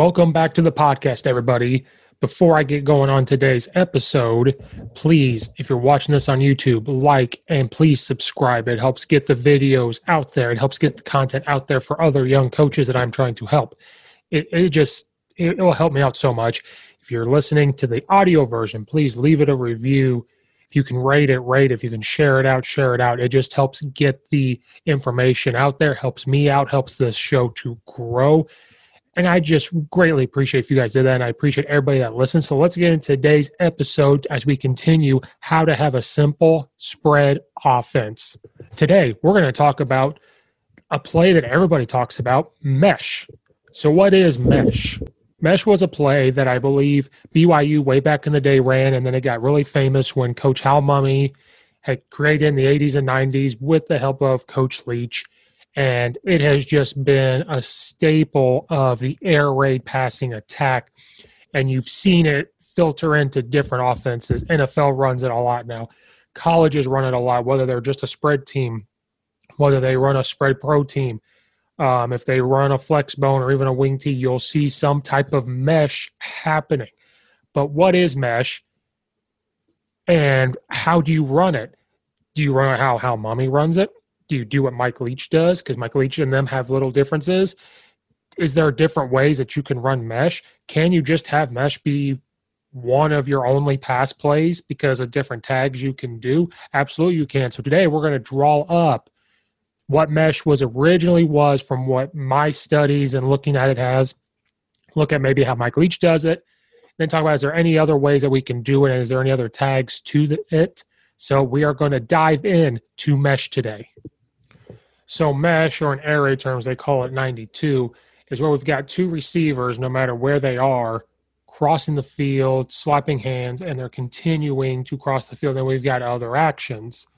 Welcome back to the podcast, everybody. Before I get going on today's episode, please, if you're watching this on YouTube, like and please subscribe. It helps get the videos out there. It helps get the content out there for other young coaches that I'm trying to help. It, it just it, it will help me out so much. If you're listening to the audio version, please leave it a review. If you can rate it, rate. If you can share it out, share it out. It just helps get the information out there, helps me out, helps this show to grow and I just greatly appreciate if you guys did that. And I appreciate everybody that listens. So let's get into today's episode as we continue how to have a simple spread offense. Today, we're going to talk about a play that everybody talks about mesh. So, what is mesh? Mesh was a play that I believe BYU way back in the day ran, and then it got really famous when Coach Hal Mumme had created in the 80s and 90s with the help of Coach Leach and it has just been a staple of the air raid passing attack. And you've seen it filter into different offenses. NFL runs it a lot now. Colleges run it a lot, whether they're just a spread team, whether they run a spread pro team. Um, if they run a flex bone or even a wing tee, you'll see some type of mesh happening. But what is mesh? And how do you run it? Do you run it how Hal Mumme runs it? Do you do what Mike Leach does? Because Mike Leach and them have little differences. Is there different ways that you can run mesh? Can you just have mesh be one of your only pass plays because of different tags you can do? Absolutely, you can. So today we're going to draw up what mesh was originally was from what my studies and looking at it has. Look at maybe how Mike Leach does it. Then talk about is there any other ways that we can do it, and is there any other tags to the, it? So we are going to dive in to mesh today. So mesh, or in air raid terms, they call it 92, is where we've got two receivers, no matter where they are, crossing the field, slapping hands, and they're continuing to cross the field. And we've got other actions.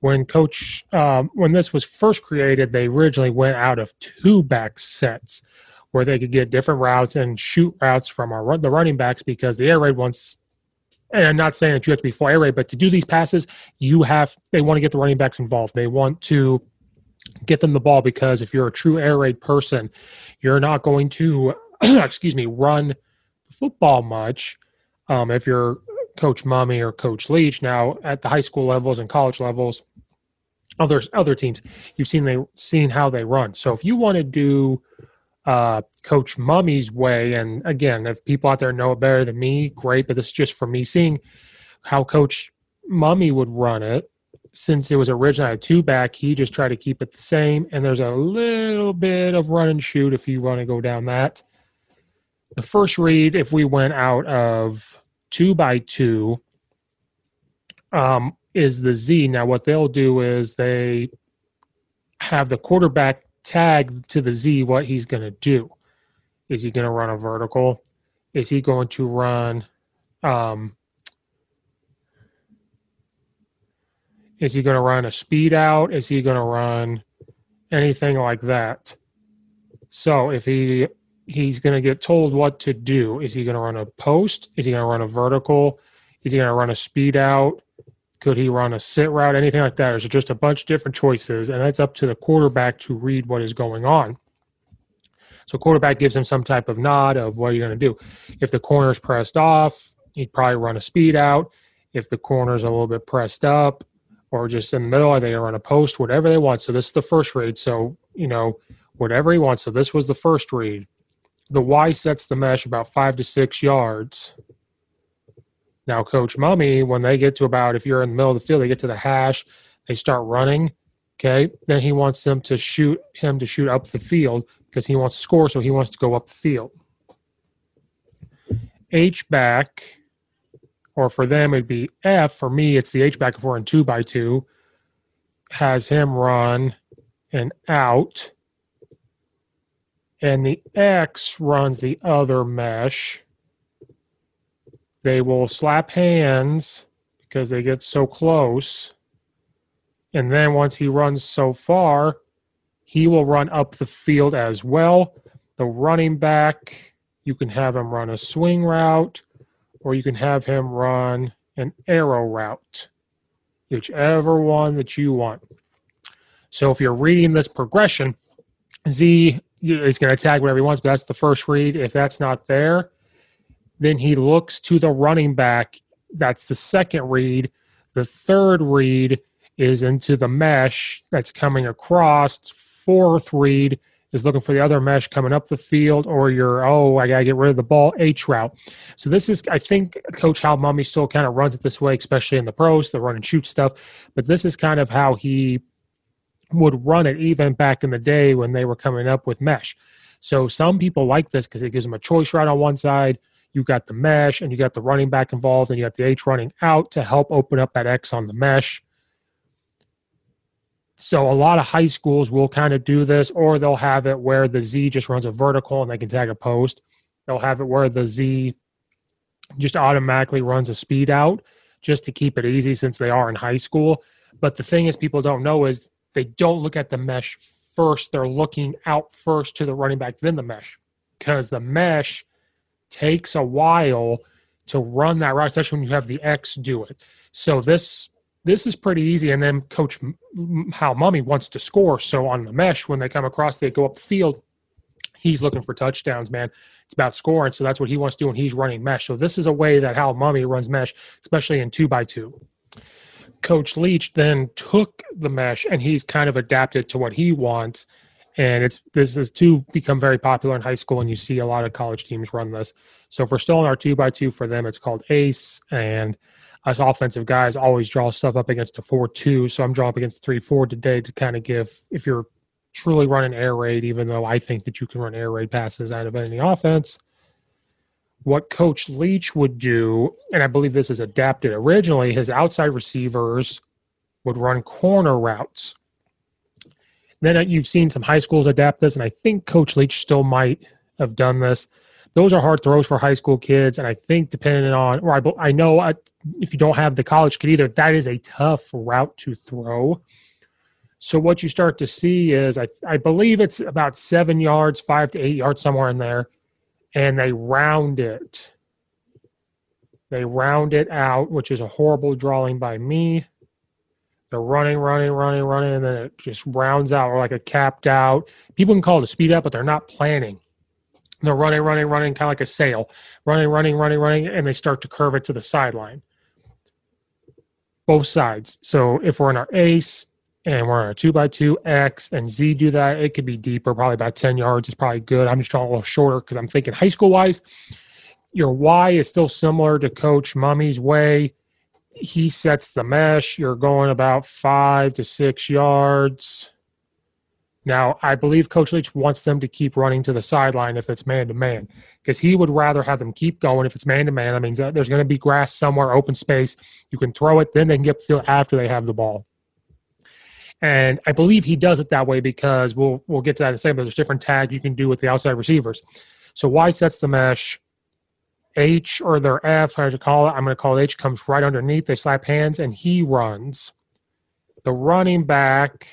When coach, um, when this was first created, they originally went out of two back sets where they could get different routes and shoot routes from our the running backs because the air raid wants and I'm not saying that you have to be full air raid, but to do these passes, you have they want to get the running backs involved. They want to get them the ball because if you're a true air raid person, you're not going to, excuse me, run the football much Um, if you're Coach Mumme or Coach Leach now at the high school levels and college levels, other other teams, you've seen they seen how they run. So if you want to do uh, Coach Mumme's way, and again, if people out there know it better than me, great. But this is just for me seeing how Coach Mumme would run it. Since it was originally a two back, he just tried to keep it the same. And there's a little bit of run and shoot if you want to go down that. The first read, if we went out of two by two, um, is the Z. Now, what they'll do is they have the quarterback tag to the Z what he's going to do. Is he going to run a vertical? Is he going to run? Um, is he going to run a speed out? Is he going to run anything like that? So if he he's going to get told what to do, is he going to run a post? Is he going to run a vertical? Is he going to run a speed out? Could he run a sit route? Anything like that? There's just a bunch of different choices, and that's up to the quarterback to read what is going on. So quarterback gives him some type of nod of what you're going to do. If the corner is pressed off, he'd probably run a speed out. If the corner's a little bit pressed up or just in the middle, are they going on a post, whatever they want. So this is the first read. So, you know, whatever he wants. So this was the first read. The Y sets the mesh about five to six yards. Now, Coach Mumme, when they get to about, if you're in the middle of the field, they get to the hash, they start running. Okay. Then he wants them to shoot him to shoot up the field because he wants to score, so he wants to go up the field. H back, or for them it'd be F. For me, it's the H back we're in two by two. Has him run and out. And the X runs the other mesh they will slap hands because they get so close. And then once he runs so far, he will run up the field as well. The running back, you can have him run a swing route or you can have him run an arrow route, whichever one that you want. So if you're reading this progression, Z is going to tag whatever he wants, but that's the first read. If that's not there, then he looks to the running back. That's the second read. The third read is into the mesh that's coming across. Fourth read is looking for the other mesh coming up the field, or you're, oh, I got to get rid of the ball, H route. So this is, I think Coach Hal Mumme still kind of runs it this way, especially in the pros, the run and shoot stuff. But this is kind of how he would run it even back in the day when they were coming up with mesh. So some people like this because it gives them a choice route on one side you got the mesh and you got the running back involved and you got the H running out to help open up that X on the mesh. So a lot of high schools will kind of do this, or they'll have it where the Z just runs a vertical and they can tag a post. They'll have it where the Z just automatically runs a speed out just to keep it easy since they are in high school. But the thing is, people don't know is they don't look at the mesh first. They're looking out first to the running back, then the mesh, because the mesh takes a while to run that route, especially when you have the X do it. So this this is pretty easy. And then Coach Hal Mumme wants to score. So on the mesh, when they come across, they go up the field. He's looking for touchdowns, man. It's about scoring. So that's what he wants to do when he's running mesh. So this is a way that Hal Mumme runs mesh, especially in two by two. Coach Leach then took the mesh and he's kind of adapted to what he wants and it's this has too become very popular in high school and you see a lot of college teams run this so we're still in our two by two for them it's called ace and us offensive guys always draw stuff up against a four two so i'm drawing up against three four today to kind of give if you're truly running air raid even though i think that you can run air raid passes out of any offense what coach leach would do and i believe this is adapted originally his outside receivers would run corner routes then uh, you've seen some high schools adapt this, and I think Coach Leach still might have done this. Those are hard throws for high school kids, and I think depending on, or I, I know I, if you don't have the college kid either, that is a tough route to throw. So what you start to see is, I, I believe it's about seven yards, five to eight yards, somewhere in there, and they round it. They round it out, which is a horrible drawing by me. They're running, running, running, running, and then it just rounds out or like a capped out. People can call it a speed up, but they're not planning. They're running, running, running, kind of like a sail, running, running, running, running, and they start to curve it to the sideline. Both sides. So if we're in our ace and we're on a two by two X and Z do that, it could be deeper, probably about 10 yards. It's probably good. I'm just trying a little shorter because I'm thinking high school wise, your Y is still similar to Coach Mumme's way. He sets the mesh. You're going about five to six yards now, I believe Coach Leach wants them to keep running to the sideline if it's man to man, because he would rather have them keep going if it's man to man. That means that there's going to be grass somewhere, open space. You can throw it, then they can get the field after they have the ball. And I believe he does it that way because we'll we'll get to that in a second. But there's different tags you can do with the outside receivers. So Y sets the mesh. H or their F, I should call it. I'm going to call it H. Comes right underneath. They slap hands, and he runs. The running back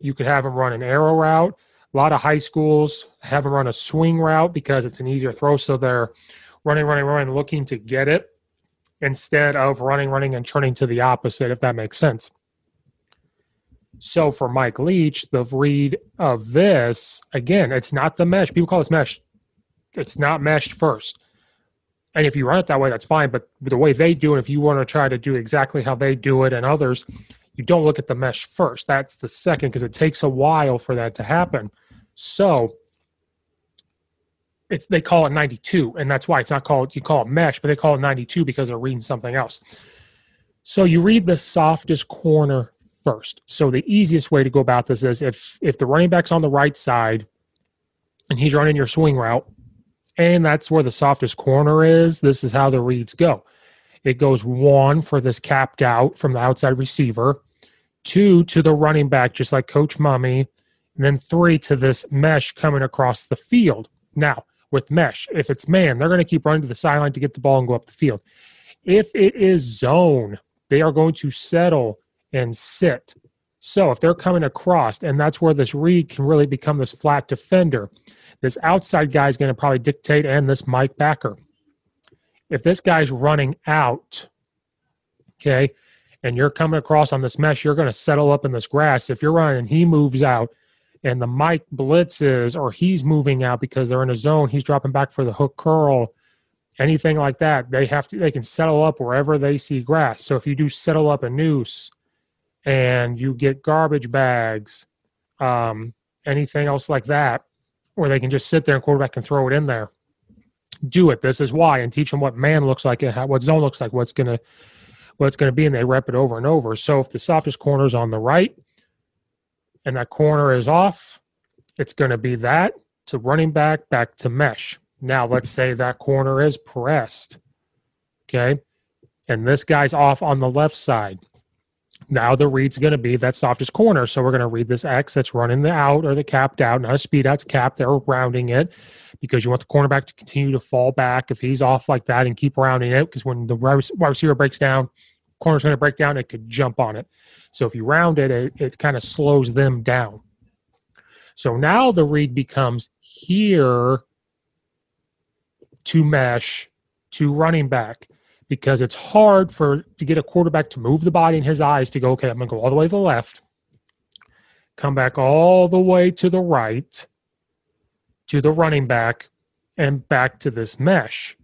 you could have them run an arrow route. A lot of high schools have them run a swing route because it's an easier throw. So they're running, running, running, looking to get it instead of running, running, and turning to the opposite, if that makes sense. So for Mike Leach, the read of this, again, it's not the mesh. People call this mesh. It's not meshed first. And if you run it that way, that's fine. But the way they do it, if you want to try to do exactly how they do it and others, you don't look at the mesh first. That's the second because it takes a while for that to happen. So it's they call it 92, and that's why it's not called you call it mesh, but they call it 92 because they're reading something else. So you read the softest corner first. So the easiest way to go about this is if if the running back's on the right side and he's running your swing route, and that's where the softest corner is, this is how the reads go. It goes one for this capped out from the outside receiver two to the running back, just like Coach Mumme, and then three to this mesh coming across the field. Now, with mesh, if it's man, they're going to keep running to the sideline to get the ball and go up the field. If it is zone, they are going to settle and sit. So if they're coming across, and that's where this read can really become this flat defender, this outside guy is going to probably dictate, and this Mike backer. If this guy's running out, okay, and you're coming across on this mesh, you're going to settle up in this grass. If you're running and he moves out and the Mike blitzes or he's moving out because they're in a zone, he's dropping back for the hook curl, anything like that, they have to they can settle up wherever they see grass. So if you do settle up a noose and you get garbage bags, um, anything else like that, where they can just sit there and quarterback can throw it in there. Do it. This is why, and teach them what man looks like and how, what zone looks like. What's going to what it's going to be, and they rep it over and over. So if the softest corner is on the right and that corner is off, it's going to be that to running back, back to mesh. Now, let's say that corner is pressed. Okay. And this guy's off on the left side. Now the read's going to be that softest corner. So we're going to read this X that's running the out or the capped out, not a speed out's cap. They're rounding it because you want the cornerback to continue to fall back if he's off like that and keep rounding it. Because when the wide receiver breaks down, corner's going to break down, it could jump on it. So if you round it, it, it kind of slows them down. So now the read becomes here to mesh to running back because it's hard for to get a quarterback to move the body in his eyes to go, okay, I'm going to go all the way to the left, come back all the way to the right, to the running back, and back to this mesh.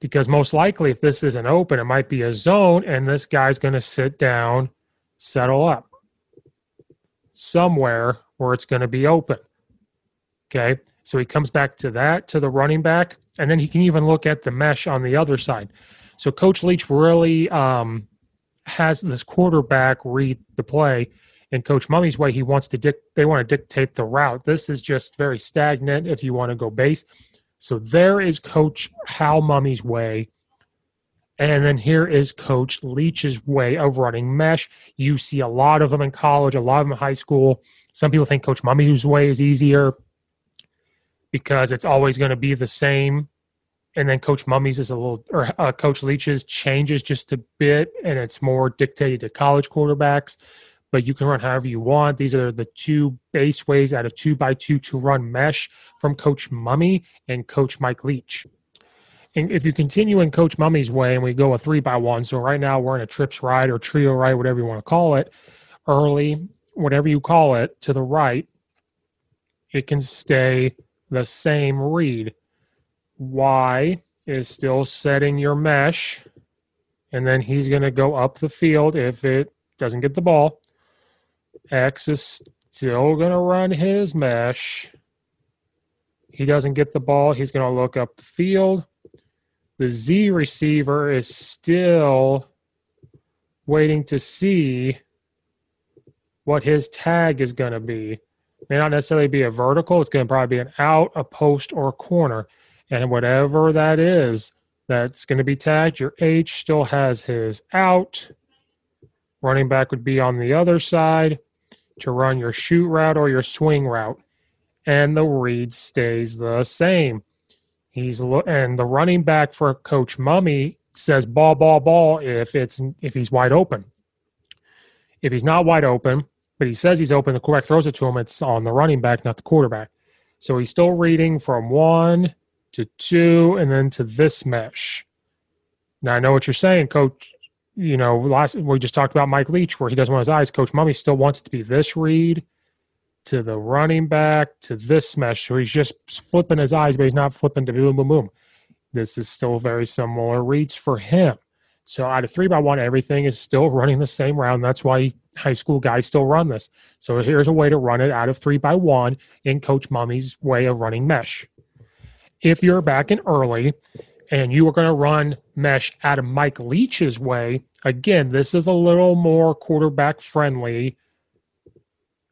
Because most likely, if this isn't open, it might be a zone, and this guy's going to sit down, settle up somewhere where it's going to be open. Okay. So he comes back to that, to the running back, and then he can even look at the mesh on the other side. So Coach Leach really um, has this quarterback read the play. In Coach Mumme's way, he wants to dic- they want to dictate the route. This is just very stagnant if you want to go base. So there is Coach Hal Mumme's way. And then here is Coach Leach's way of running mesh. You see a lot of them in college, a lot of them in high school. Some people think Coach Mumme's way is easier because it's always going to be the same and then Coach Mumme's is a little, or uh, Coach Leach's changes just a bit, and it's more dictated to college quarterbacks. But you can run however you want. These are the two base ways out of two by two to run mesh from Coach Mumme and Coach Mike Leach. And if you continue in Coach Mumme's way, and we go a three by one, so right now we're in a trips ride or trio ride, whatever you want to call it, early, whatever you call it, to the right, it can stay the same read Y is still setting your mesh, and then he's going to go up the field if it doesn't get the ball. X is still going to run his mesh. He doesn't get the ball. He's going to look up the field. The Z receiver is still waiting to see what his tag is going to be. May not necessarily be a vertical. It's going to probably be an out, a post, or a corner. And whatever that is, that's going to be tagged. Your H still has his out. Running back would be on the other side to run your shoot route or your swing route. And the read stays the same. He's and the running back for Coach Mumme says ball, ball, ball if it's if he's wide open. If he's not wide open, but he says he's open, the quarterback throws it to him. It's on the running back, not the quarterback. So he's still reading from one to two and then to this mesh. Now I know what you're saying, Coach. You know, last we just talked about Mike Leach, where he doesn't want his eyes. Coach Mumme still wants it to be this read to the running back to this mesh. So he's just flipping his eyes, but he's not flipping to boom, boom, boom. This is still very similar reads for him. So out of three by one, everything is still running the same round. That's why high school guys still run this. So here's a way to run it out of three by one in Coach Mumme's way of running mesh. If you're back in early and you are going to run mesh out of Mike Leach's way, again, this is a little more quarterback friendly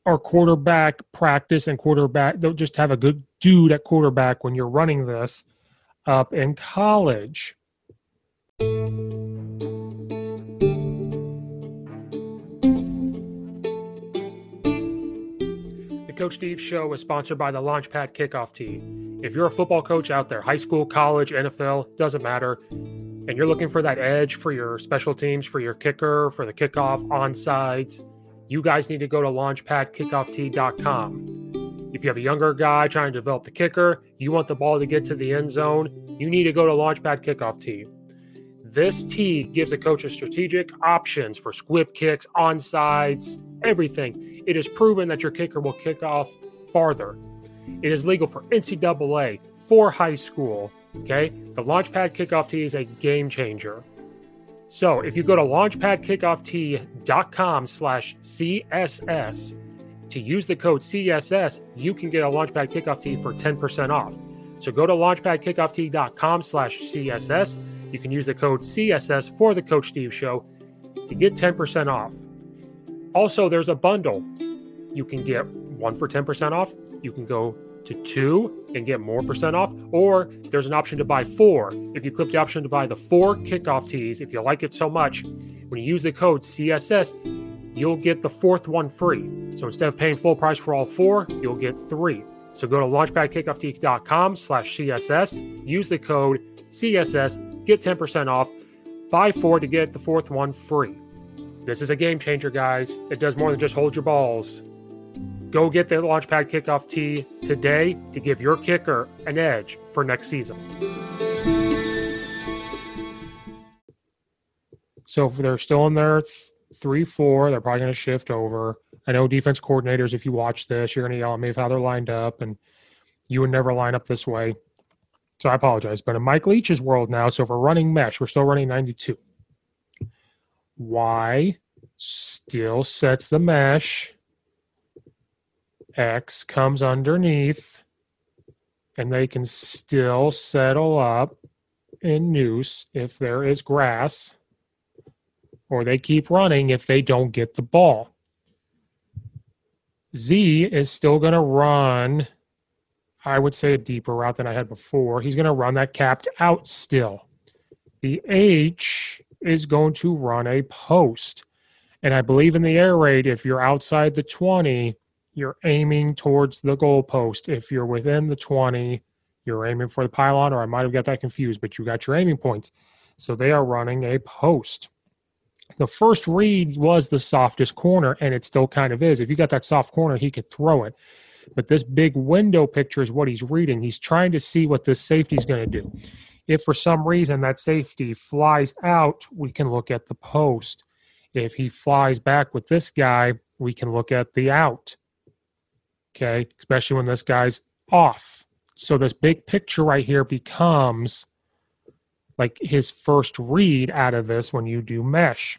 or quarterback practice and quarterback. They'll just have a good dude at quarterback when you're running this up in college. The Coach Steve Show is sponsored by the Launchpad Kickoff Tee. If you're a football coach out there, high school, college, NFL, doesn't matter, and you're looking for that edge for your special teams, for your kicker, for the kickoff, onsides, you guys need to go to launchpadkickoff.com. If you have a younger guy trying to develop the kicker, you want the ball to get to the end zone, you need to go to Launchpad Kickoff Tee. This tee gives a coach a strategic options for squib kicks, onsides, everything. It is proven that your kicker will kick off farther. It is legal for NCAA, for high school. Okay, the Launchpad Kickoff Tee is a game changer. So if you go to launchpadkickoff.com slash CSS to use the code CSS, you can get a Launchpad Kickoff Tee for 10% off. So go to launchpadkickoff.com slash CSS. You can use the code CSS for the Coach Steve Show to get 10% off. Also, there's a bundle. You can get one for 10% off. You can go to two and get more percent off, or there's an option to buy four. If you click the option to buy the four kickoff tees, if you like it so much, when you use the code CSS, you'll get the fourth one free. So instead of paying full price for all four, you'll get three. So go to launchpadkickoff.com slash CSS, use the code CSS, get 10% off, buy four to get the fourth one free. This is a game changer, guys. It does more than just hold your balls. Go get the Launchpad Kickoff tee today to give your kicker an edge for next season. So if they're still in their th- three four, they're probably going to shift over. I know defense coordinators. If you watch this, you're going to yell at me for how they're lined up, and you would never line up this way. So I apologize. But in Mike Leach's world now, so if we're running mesh, we're still running 92. Y still sets the mesh X comes underneath and they can still settle up in noose if there is grass, or they keep running if they don't get the ball. Z is still going to run, I would say, a deeper route than I had before. He's going to run that capped out still. The H is going to run a post. And I believe in the air raid, if you're outside the 20, you're aiming towards the goalpost. If you're within the 20, you're aiming for the pylon, or I might have got that confused, but you got your aiming points. So they are running a post. The first read was the softest corner, and it still kind of is. If you got that soft corner, he could throw it. But this big window picture is what he's reading. He's trying to see what this safety is going to do. If for some reason that safety flies out, we can look at the post. If he flies back with this guy, we can look at the out. Okay. Especially when this guy's off. So this big picture right here becomes like his first read out of this when you do mesh.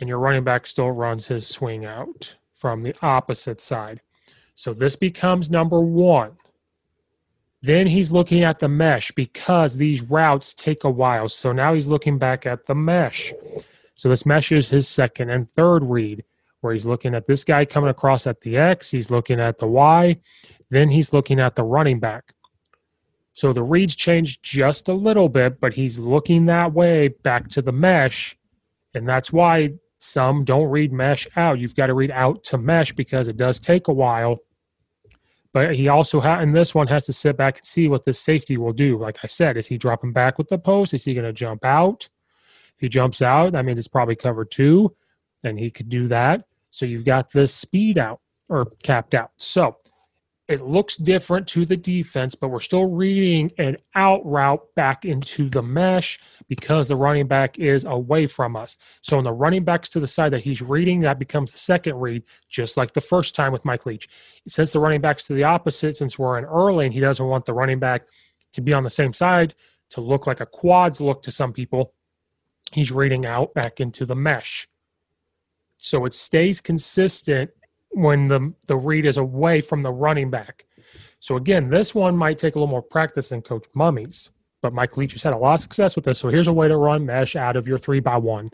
And your running back still runs his swing out from the opposite side. So this becomes number one. Then he's looking at the mesh because these routes take a while. So now he's looking back at the mesh. So this mesh is his second and third read, where he's looking at this guy coming across at the X, he's looking at the Y, then he's looking at the running back. So the reads change just a little bit, but he's looking that way back to the mesh. And that's why some don't read mesh out. You've got to read out to mesh because it does take a while but he also in this one has to sit back and see what this safety will do. Like I said, is he dropping back with the post? Is he going to jump out? If he jumps out, that means it's probably cover two, and he could do that. So you've got this speed out or capped out. So it looks different to the defense, but we're still reading an out route back into the mesh because the running back is away from us. So on the running backs to the side that he's reading, that becomes the second read, just like the first time with Mike Leach. Since the running backs to the opposite, since we're in early and he doesn't want the running back to be on the same side to look like a quads look to some people, he's reading out back into the mesh. So it stays consistent when the the read is away from the running back. So again, this one might take a little more practice than Coach Mumme's, but Mike Leach has had a lot of success with this. So here's a way to run mesh out of your three by one.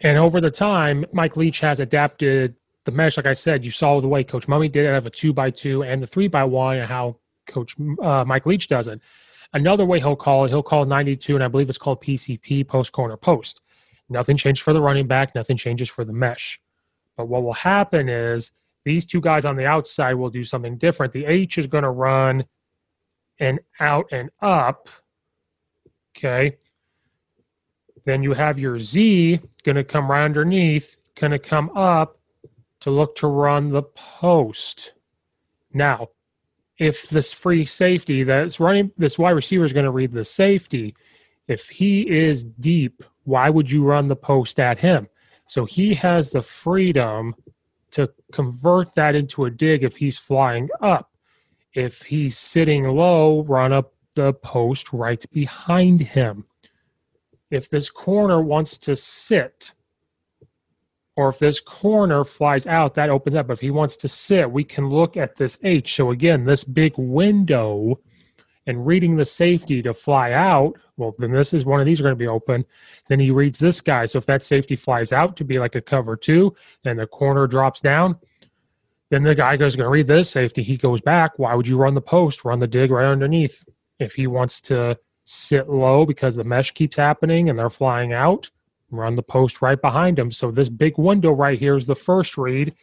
And over the time, Mike Leach has adapted the mesh. Like I said, you saw the way Coach Mumme did it out of a two by two and the three by one, and how Coach uh, Mike Leach does it. Another way he'll call it, he'll call 92, and I believe it's called PCP, post corner post. Nothing changed for the running back, nothing changes for the mesh. But what will happen is these two guys on the outside will do something different. The H is going to run and out and up. Okay. Then you have your Z going to come right underneath, going to come up to look to run the post. Now, if this free safety that's running, this wide receiver is going to read the safety. If he is deep, why would you run the post at him? So he has the freedom to convert that into a dig if he's flying up. If he's sitting low, run up the post right behind him. If this corner wants to sit, or if this corner flies out, that opens up. If he wants to sit, we can look at this H. So again, this big window and reading the safety to fly out, well, then this is one of these are going to be open. Then he reads this guy. So if that safety flies out to be like a cover two, and the corner drops down, then the guy goes going to read this safety. He goes back. Why would you run the post? Run the dig right underneath. If he wants to sit low because the mesh keeps happening and they're flying out, run the post right behind him. So this big window right here is the first read.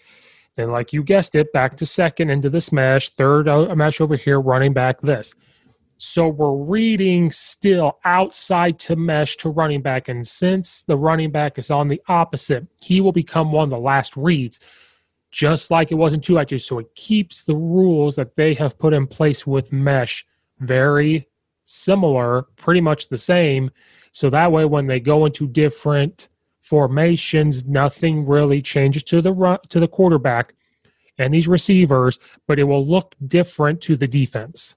Then, like you guessed it, back to second into this mesh, third uh, mesh over here, running back this. So we're reading still outside to mesh to running back. And since the running back is on the opposite, he will become one of the last reads, just like it was in 2 2. So it keeps the rules that they have put in place with mesh very similar, pretty much the same. So that way, when they go into different formations, nothing really changes to the run, to the quarterback and these receivers, but it will look different to the defense.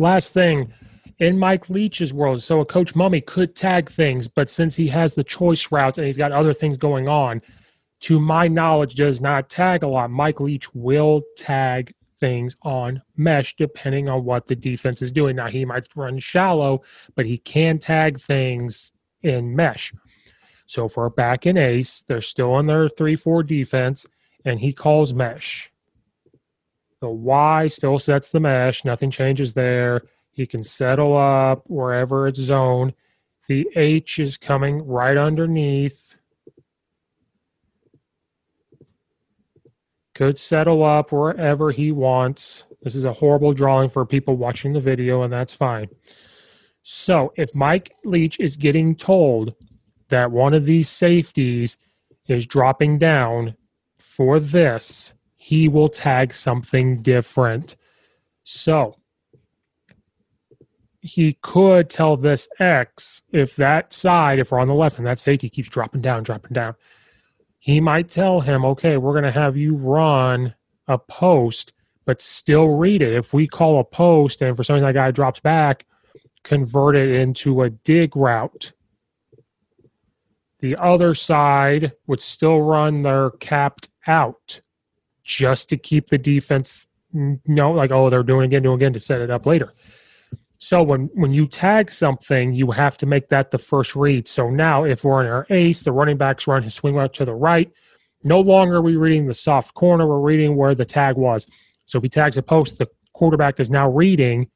Last thing, in Mike Leach's world, so a coach Mumme could tag things, but since he has the choice routes and he's got other things going on, to my knowledge, does not tag a lot. Mike Leach will tag things on mesh depending on what the defense is doing. Now he might run shallow, but he can tag things in mesh. So for back in ace, they're still in their three four defense, and he calls mesh. The Y still sets the mesh, nothing changes there. He can settle up wherever it's zoned. The H is coming right underneath. Could settle up wherever he wants. This is a horrible drawing for people watching the video, and that's fine. So if Mike Leach is getting told that one of these safeties is dropping down for this, he will tag something different. So he could tell this X if that side, if we're on the left and that safety keeps dropping down, dropping down, he might tell him, okay, we're going to have you run a post, but still read it. If we call a post and for some reason that guy drops back, convert it into a dig route. The other side would still run their capped out just to keep the defense you know like oh they're doing again doing again to set it up later. So when when you tag something you have to make that the first read. So now if we're in our ace the running backs run his swing route to the right. No longer are we reading the soft corner we're reading where the tag was. So if he tags a post the quarterback is now reading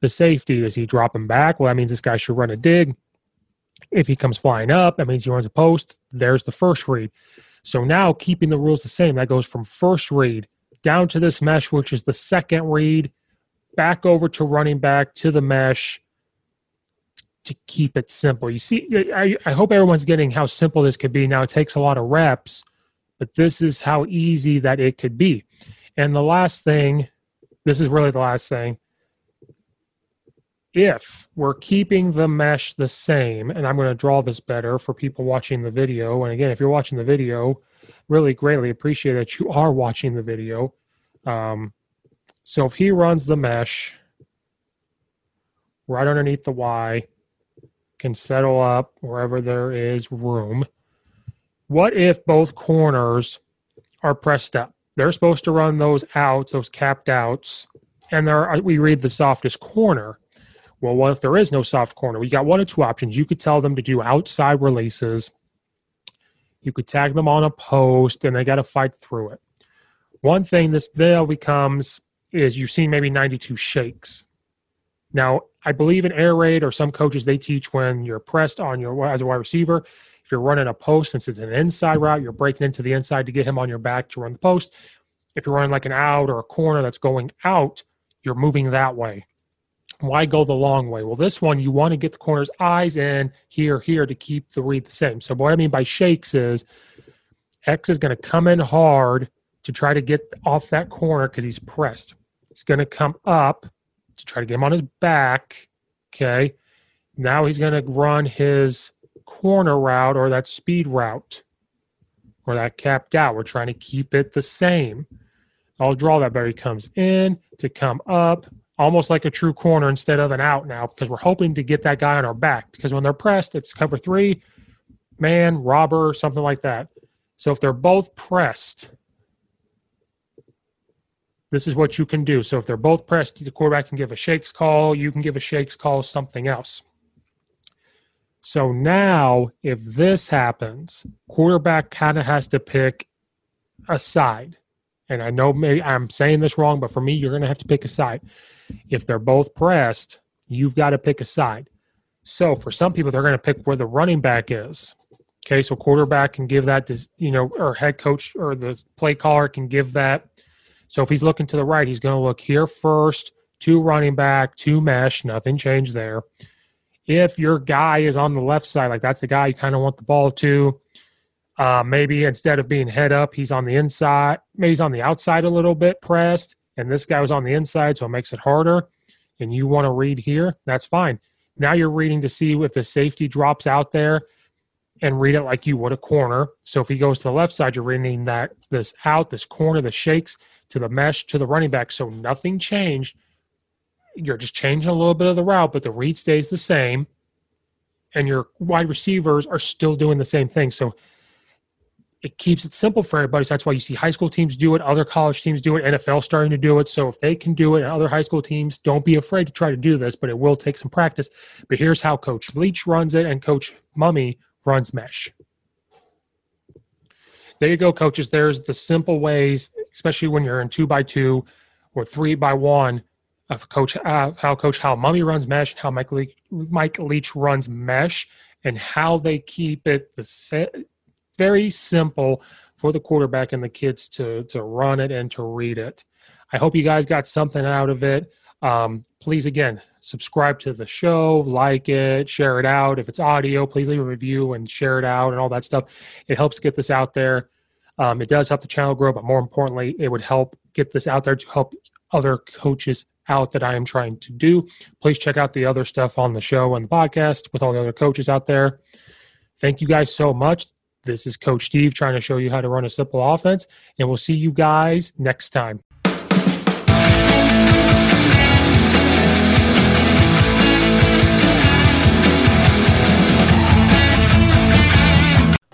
the safety. Does he drop him back? Well that means this guy should run a dig. If he comes flying up that means he runs a post. There's the first read so now keeping the rules the same, that goes from first read down to this mesh, which is the second read, back over to running back to the mesh to keep it simple. You see, I, I hope everyone's getting how simple this could be. Now it takes a lot of reps, but this is how easy that it could be. And the last thing, this is really the last thing, if we're keeping the mesh the same, and I'm going to draw this better for people watching the video. And again, if you're watching the video, really greatly appreciate that you are watching the video. Um, so if he runs the mesh right underneath the Y, can settle up wherever there is room. What if both corners are pressed up? They're supposed to run those outs, those capped outs, and there we read the softest corner. Well, what if there is no soft corner? We got one or two options. You could tell them to do outside releases. You could tag them on a post, and they got to fight through it. One thing this there becomes is you've seen maybe 92 shakes. Now, I believe in air raid or some coaches they teach when you're pressed on your as a wide receiver. If you're running a post, since it's an inside route, you're breaking into the inside to get him on your back to run the post. If you're running like an out or a corner that's going out, you're moving that way. Why go the long way? Well, this one, you want to get the corner's eyes in here, here to keep the read the same. So, what I mean by shakes is X is going to come in hard to try to get off that corner because he's pressed. It's going to come up to try to get him on his back. Okay. Now he's going to run his corner route or that speed route or that capped out. We're trying to keep it the same. I'll draw that better. He comes in to come up, almost like a true corner instead of an out now because we're hoping to get that guy on our back because when they're pressed, it's cover three, man, robber, something like that. So if they're both pressed, this is what you can do. So if they're both pressed, the quarterback can give a shakes call, you can give a shakes call, something else. So now, if this happens, quarterback kind of has to pick a side. And I know maybe I'm saying this wrong, but for me, you're going to have to pick a side. If they're both pressed, you've got to pick a side. So for some people, they're going to pick where the running back is. Okay, so quarterback can give that to you know, or head coach or the play caller can give that. So if he's looking to the right, he's going to look here first, two running back, two mesh, nothing changed there. If your guy is on the left side, like that's the guy you kind of want the ball to, uh, maybe instead of being head up, he's on the inside. Maybe he's on the outside a little bit pressed and this guy was on the inside, so it makes it harder, and you want to read here, that's fine. Now you're reading to see if the safety drops out there and read it like you would a corner. So if he goes to the left side, you're reading that this out, this corner, the shakes to the mesh to the running back. So nothing changed. You're just changing a little bit of the route, but the read stays the same. And your wide receivers are still doing the same thing. So it keeps it simple for everybody. So that's why you see high school teams do it, other college teams do it, NFL starting to do it. So if they can do it, and other high school teams, don't be afraid to try to do this, but it will take some practice. But here's how Coach Leach runs it and Coach Mumme runs mesh. There you go, coaches. There's the simple ways, especially when you're in two by two or three by one, of Coach uh, how Coach Hal Mumme runs mesh, and how Mike Leach, Mike Leach runs mesh, and how they keep it the same very simple for the quarterback and the kids to to run it and to read it. I hope you guys got something out of it. Um, please again subscribe to the show, like it, share it out. If it's audio, please leave a review and share it out and all that stuff. It helps get this out there. Um, it does help the channel grow, but more importantly, it would help get this out there to help other coaches out that I am trying to do. Please check out the other stuff on the show and the podcast with all the other coaches out there. Thank you guys so much. This is Coach Steve trying to show you how to run a simple offense, and we'll see you guys next time.